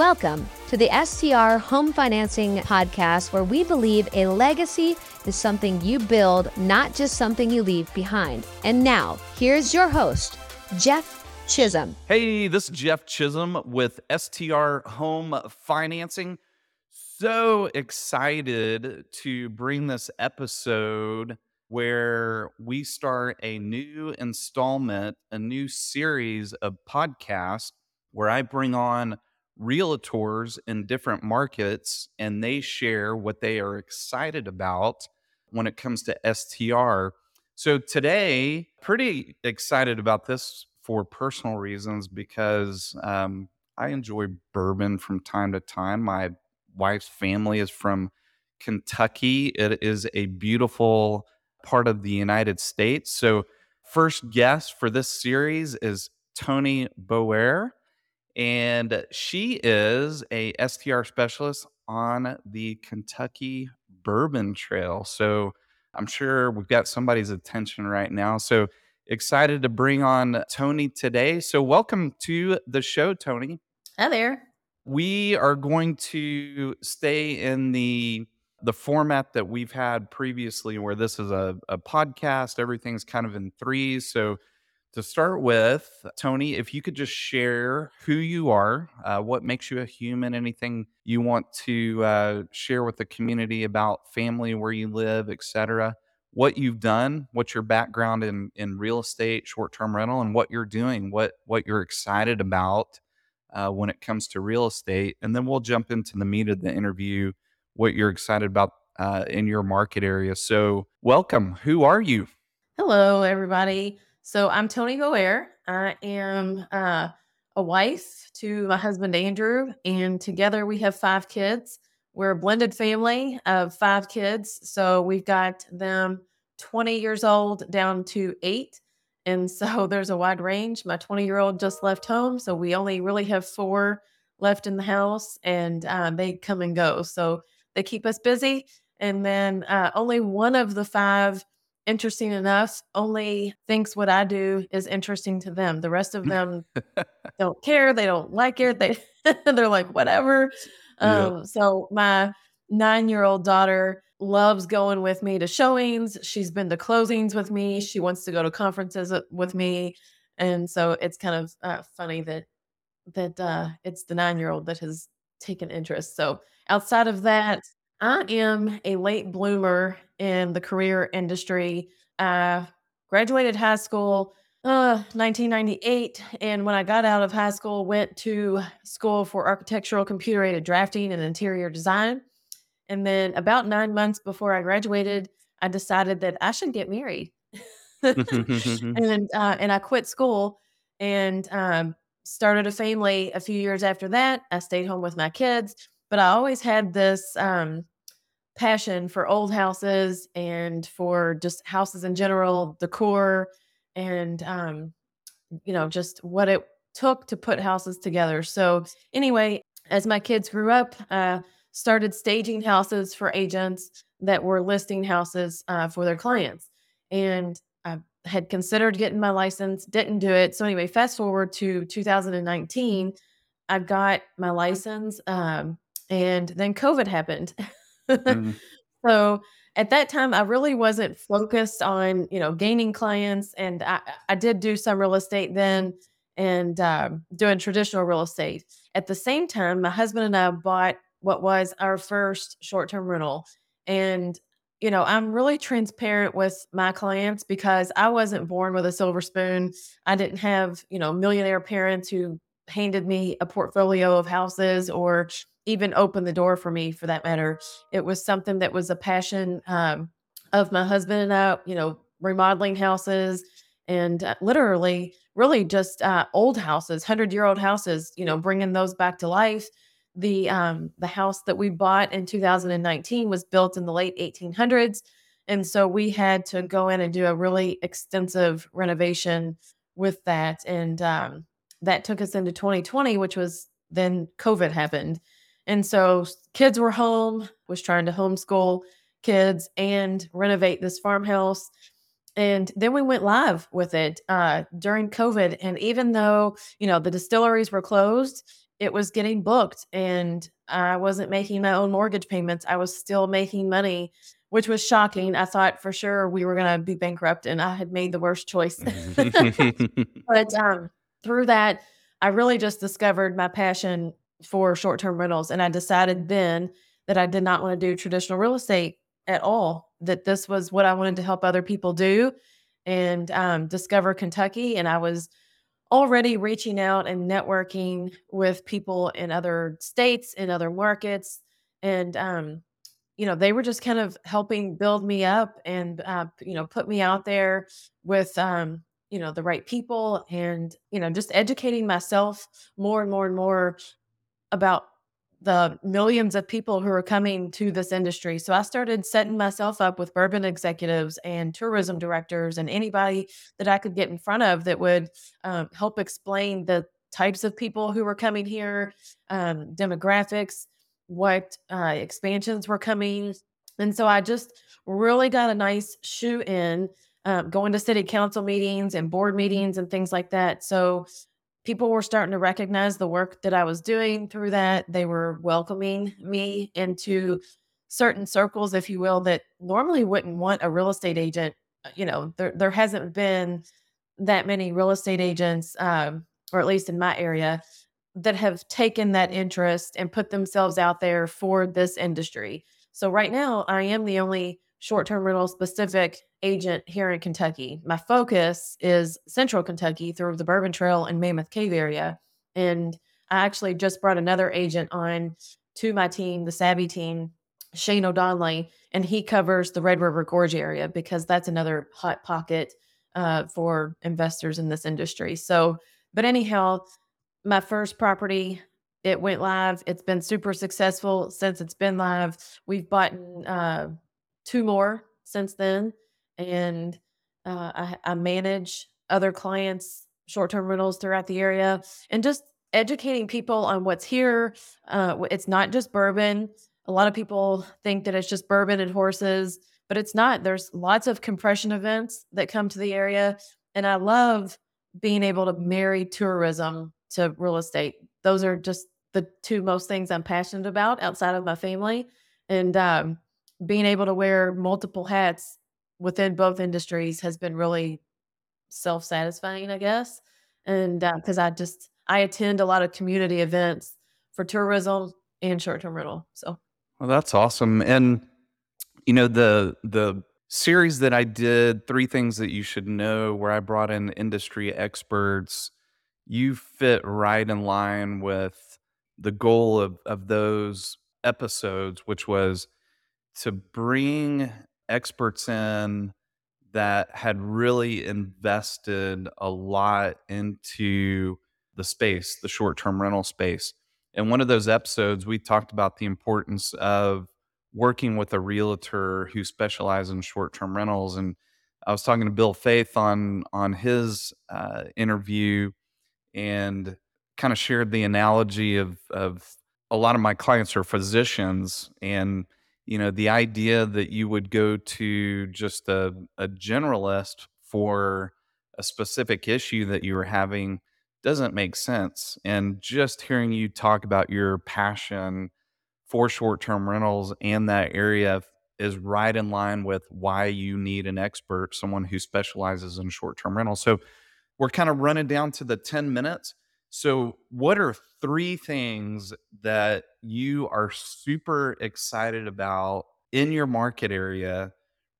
Welcome to the STR Home Financing Podcast, where we believe a legacy is something you build, not just something you leave behind. And now, here's your host, Jeff Chisholm. Hey, this is Jeff Chisholm with STR Home Financing. So excited to bring this episode where we start a new installment, a new series of podcasts where I bring on realtors in different markets and they share what they are excited about when it comes to STR. So today, pretty excited about this for personal reasons because um, I enjoy bourbon from time to time. My wife's family is from Kentucky. It is a beautiful part of the United States. So, first guest for this series is Toni Boer and she is a STR specialist on the Kentucky Bourbon Trail. So I'm sure we've got somebody's attention right now. So excited to bring on Toni today. So welcome to the show, Toni. Hi there. We are going to stay in the the format that we've had previously where this is a, a podcast everything's kind of in threes so to start with, Toni, if you could just share who you are, uh, what makes you a human, anything you want to uh, share with the community about family, where you live, etc. What you've done, what's your background in in real estate, short term rental, and what you're doing, what what you're excited about uh, when it comes to real estate, and then we'll jump into the meat of the interview, what you're excited about uh, in your market area. So, welcome. Who are you? Hello, everybody. So I'm Toni Boer. I am uh, a wife to my husband Andrew, and together we have five kids. We're a blended family of five kids. So we've got them 20 years old down to eight. And so there's a wide range. My 20 year old just left home. So we only really have four left in the house, and uh, they come and go. So they keep us busy. And then uh, only one of the five interesting enough, only thinks what I do is interesting to them. The rest of them don't care. They don't like it. They they're like whatever. Yeah. Um, so my nine year old daughter loves going with me to showings. She's been to closings with me. She wants to go to conferences uh, with me, and so it's kind of uh, funny that that uh, it's the nine year old that has taken interest. So outside of that, I am a late bloomer in the career industry. I graduated high school uh 1998 and when I got out of high school went to school for architectural computer aided drafting and interior design. And then about 9 months before I graduated, I decided that I should get married. and uh, and I quit school and um, started a family a few years after that. I stayed home with my kids, but I always had this um, passion for old houses and for just houses in general, decor, and um, you know, just what it took to put houses together. So anyway, as my kids grew up, uh, started staging houses for agents that were listing houses uh, for their clients, and I had considered getting my license, didn't do it. So anyway, fast forward to 2019, I got my license, um, and then COVID happened. mm-hmm. So at that time, I really wasn't focused on, you know, gaining clients. And I, I did do some real estate then and um, doing traditional real estate. At the same time, my husband and I bought what was our first short term rental. And, you know, I'm really transparent with my clients because I wasn't born with a silver spoon. I didn't have, you know, millionaire parents who handed me a portfolio of houses or even opened the door for me for that matter. It was something that was a passion um, of my husband and I, you know, remodeling houses and uh, literally, really just uh, old houses, hundred year old houses, you know, bringing those back to life. The um, the house that we bought in 2019 was built in the late 1800s, and so we had to go in and do a really extensive renovation with that, and um, that took us into 2020, which was then COVID happened. And so kids were home, was trying to homeschool kids and renovate this farmhouse. And then we went live with it uh, during COVID. And even though, you know, the distilleries were closed, it was getting booked and I wasn't making my own mortgage payments. I was still making money, which was shocking. I thought for sure we were going to be bankrupt and I had made the worst choice. but um, through that, I really just discovered my passion for short term rentals. And I decided then that I did not want to do traditional real estate at all, that this was what I wanted to help other people do and um, discover Kentucky. And I was already reaching out and networking with people in other states, in other markets. And, um, you know, they were just kind of helping build me up and, uh, you know, put me out there with, um, you know, the right people and, you know, just educating myself more and more and more about the millions of people who are coming to this industry. So I started setting myself up with bourbon executives and tourism directors and anybody that I could get in front of that would um, help explain the types of people who were coming here, um, demographics, what uh, expansions were coming. And so I just really got a nice shoe in um, going to city council meetings and board meetings and things like that. So people were starting to recognize the work that I was doing through that. They were welcoming me into certain circles, if you will, that normally wouldn't want a real estate agent. Uh, you know, there there hasn't been that many real estate agents, um, or at least in my area, that have taken that interest and put themselves out there for this industry. So right now, I am the only short-term rental specific agent here in Kentucky. My focus is Central Kentucky through the Bourbon Trail and Mammoth Cave area. And I actually just brought another agent on to my team, the Savvy team, Shane O'Donnelly, and he covers the Red River Gorge area because that's another hot pocket uh, for investors in this industry. So, but anyhow, my first property, it went live. It's been super successful since it's been live. We've bought uh, two more since then and uh, I, I manage other clients short term rentals throughout the area and just educating people on what's here. Uh, it's not just bourbon. A lot of people think that it's just bourbon and horses, but it's not. There's lots of compression events that come to the area. And I love being able to marry tourism to real estate. Those are just the two most things I'm passionate about outside of my family. And um, being able to wear multiple hats within both industries has been really self satisfying, I guess. And because uh, I just I attend a lot of community events for tourism and short term rental. So, well, that's awesome. And you know the the series that I did, three things that you should know, where I brought in industry experts. You fit right in line with the goal of of those episodes, which was to bring experts in that had really invested a lot into the space, the short term rental space. In one of those episodes, we talked about the importance of working with a realtor who specializes in short term rentals. And I was talking to Bill Faeth on on his uh, interview and kind of shared the analogy of of a lot of my clients are physicians and you know the idea that you would go to just a, a generalist for a specific issue that you were having doesn't make sense and just hearing you talk about your passion for short-term rentals and that area is right in line with why you need an expert someone who specializes in short-term rentals. So we're kind of running down to the 10 minutes so, what are three things that you are super excited about in your market area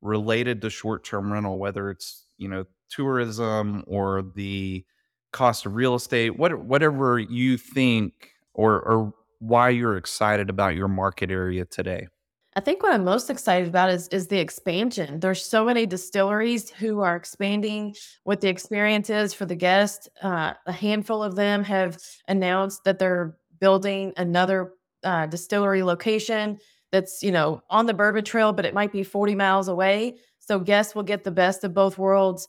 related to short-term rental, whether it's, you know, tourism or the cost of real estate, what, whatever you think or, or why you're excited about your market area today? I think what I'm most excited about is is the expansion. There's so many distilleries who are expanding what the experience is for the guest. Uh, a handful of them have announced that they're building another uh, distillery location that's you know on the Bourbon Trail, but it might be 40 miles away. So guests will get the best of both worlds.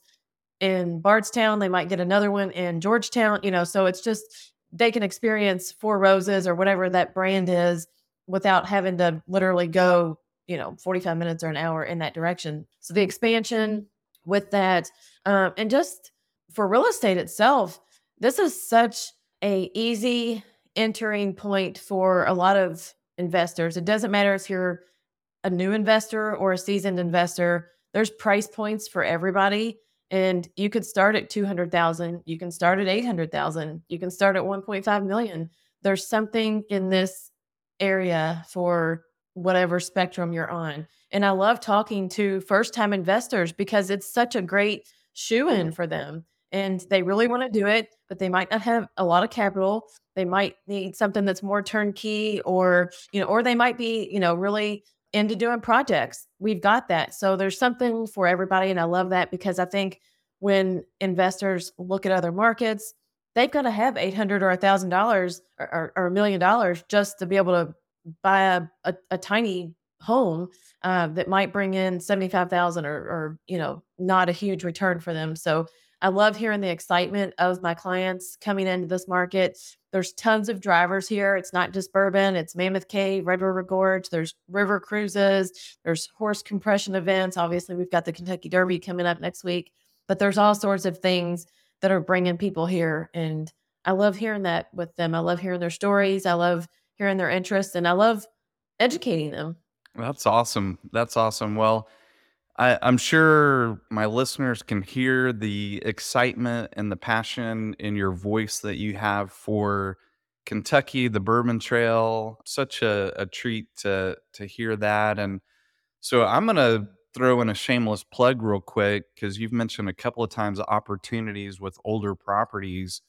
In Bardstown, they might get another one in Georgetown. You know, so it's just they can experience Four Roses or whatever that brand is without having to literally go, you know, 45 minutes or an hour in that direction. So the expansion with that, um, and just for real estate itself, this is such a easy, entering point for a lot of investors. It doesn't matter if you're a new investor or a seasoned investor, there's price points for everybody. And you could start at 200,000, you can start at 800,000, you can start at 1.5 million. There's something in this area for whatever spectrum you're on. And I love talking to first time investors because it's such a great shoe in mm. for them. And they really want to do it, but they might not have a lot of capital. They might need something that's more turnkey or, you know, or they might be, you know, really into doing projects. We've got that. So there's something for everybody. And I love that because I think when investors look at other markets, they've got to have 800 or a thousand dollars or a million dollars just to be able to buy a, a, a tiny home uh, that might bring in 75,000 or, or, you know, not a huge return for them. So I love hearing the excitement of my clients coming into this market. There's tons of drivers here. It's not just bourbon, it's Mammoth Cave, Red River Gorge, there's river cruises, there's horse compression events. Obviously, we've got the Kentucky Derby coming up next week, but there's all sorts of things that are bringing people here. And I love hearing that with them. I love hearing their stories. I love hearing their interests and I love educating them. That's awesome. That's awesome. Well, I, I'm sure my listeners can hear the excitement and the passion in your voice that you have for Kentucky, the Bourbon Trail. Such a, a treat to to hear that. And so I'm gonna throw in a shameless plug real quick because you've mentioned a couple of times opportunities with older properties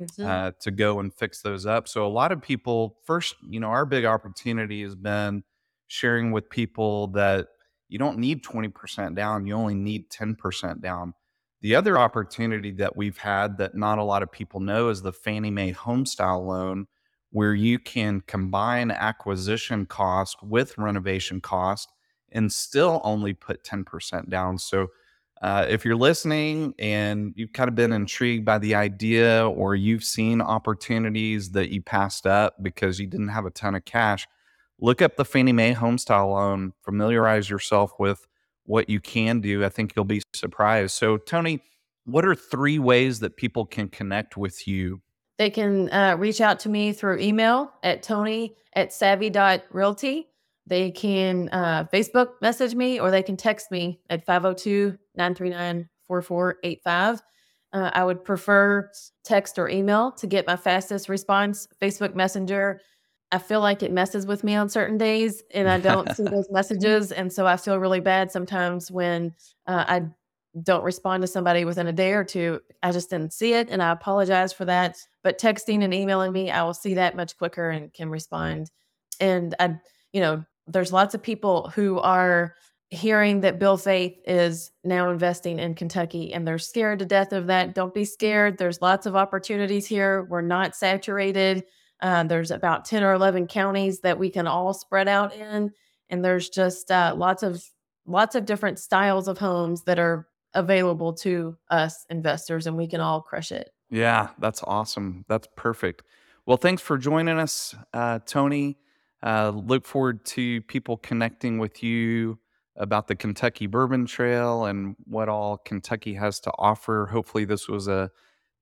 Mhm. uh, to go and fix those up. So a lot of people, first, you know, our big opportunity has been sharing with people that you don't need 20% down, you only need 10% down. The other opportunity that we've had that not a lot of people know is the Fannie Mae Homestyle Loan, where you can combine acquisition cost with renovation cost and still only put 10% down. So uh, if you're listening and you've kind of been intrigued by the idea or you've seen opportunities that you passed up because you didn't have a ton of cash, look up the Fannie Mae Homestyle Loan, familiarize yourself with what you can do. I think you'll be surprised. So, Toni, what are three ways that people can connect with you? They can uh, reach out to me through email at tony at savvy.realty. They can uh, Facebook message me or they can text me at 502 939 4485. Uh, I would prefer text or email to get my fastest response. Facebook Messenger, I feel like it messes with me on certain days and I don't see those messages. And so I feel really bad sometimes when uh, I don't respond to somebody within a day or two. I just didn't see it and I apologize for that. But texting and emailing me, I will see that much quicker and can respond. And I, you know, there's lots of people who are hearing that Bill Faeth is now investing in Kentucky and they're scared to death of that. Don't be scared. There's lots of opportunities here. We're not saturated. Uh, there's about 10 or 11 counties that we can all spread out in. And there's just uh, lots of lots of different styles of homes that are available to us investors and we can all crush it. Yeah, that's awesome. That's perfect. Well, thanks for joining us, uh, Toni. Uh, look forward to people connecting with you about the Kentucky Bourbon Trail and what all Kentucky has to offer. Hopefully, this was a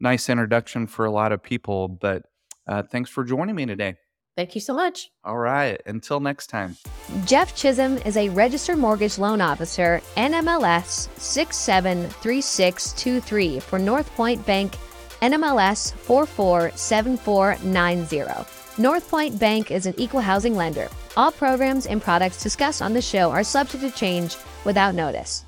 nice introduction for a lot of people. But uh, thanks for joining me today. Thank you so much. All right. Until next time. Jeff Chisholm is a registered mortgage loan officer, NMLS 673623 for NorthPointe Bank, NMLS 447490. NorthPointe Bank is an equal housing lender. All programs and products discussed on the show are subject to change without notice.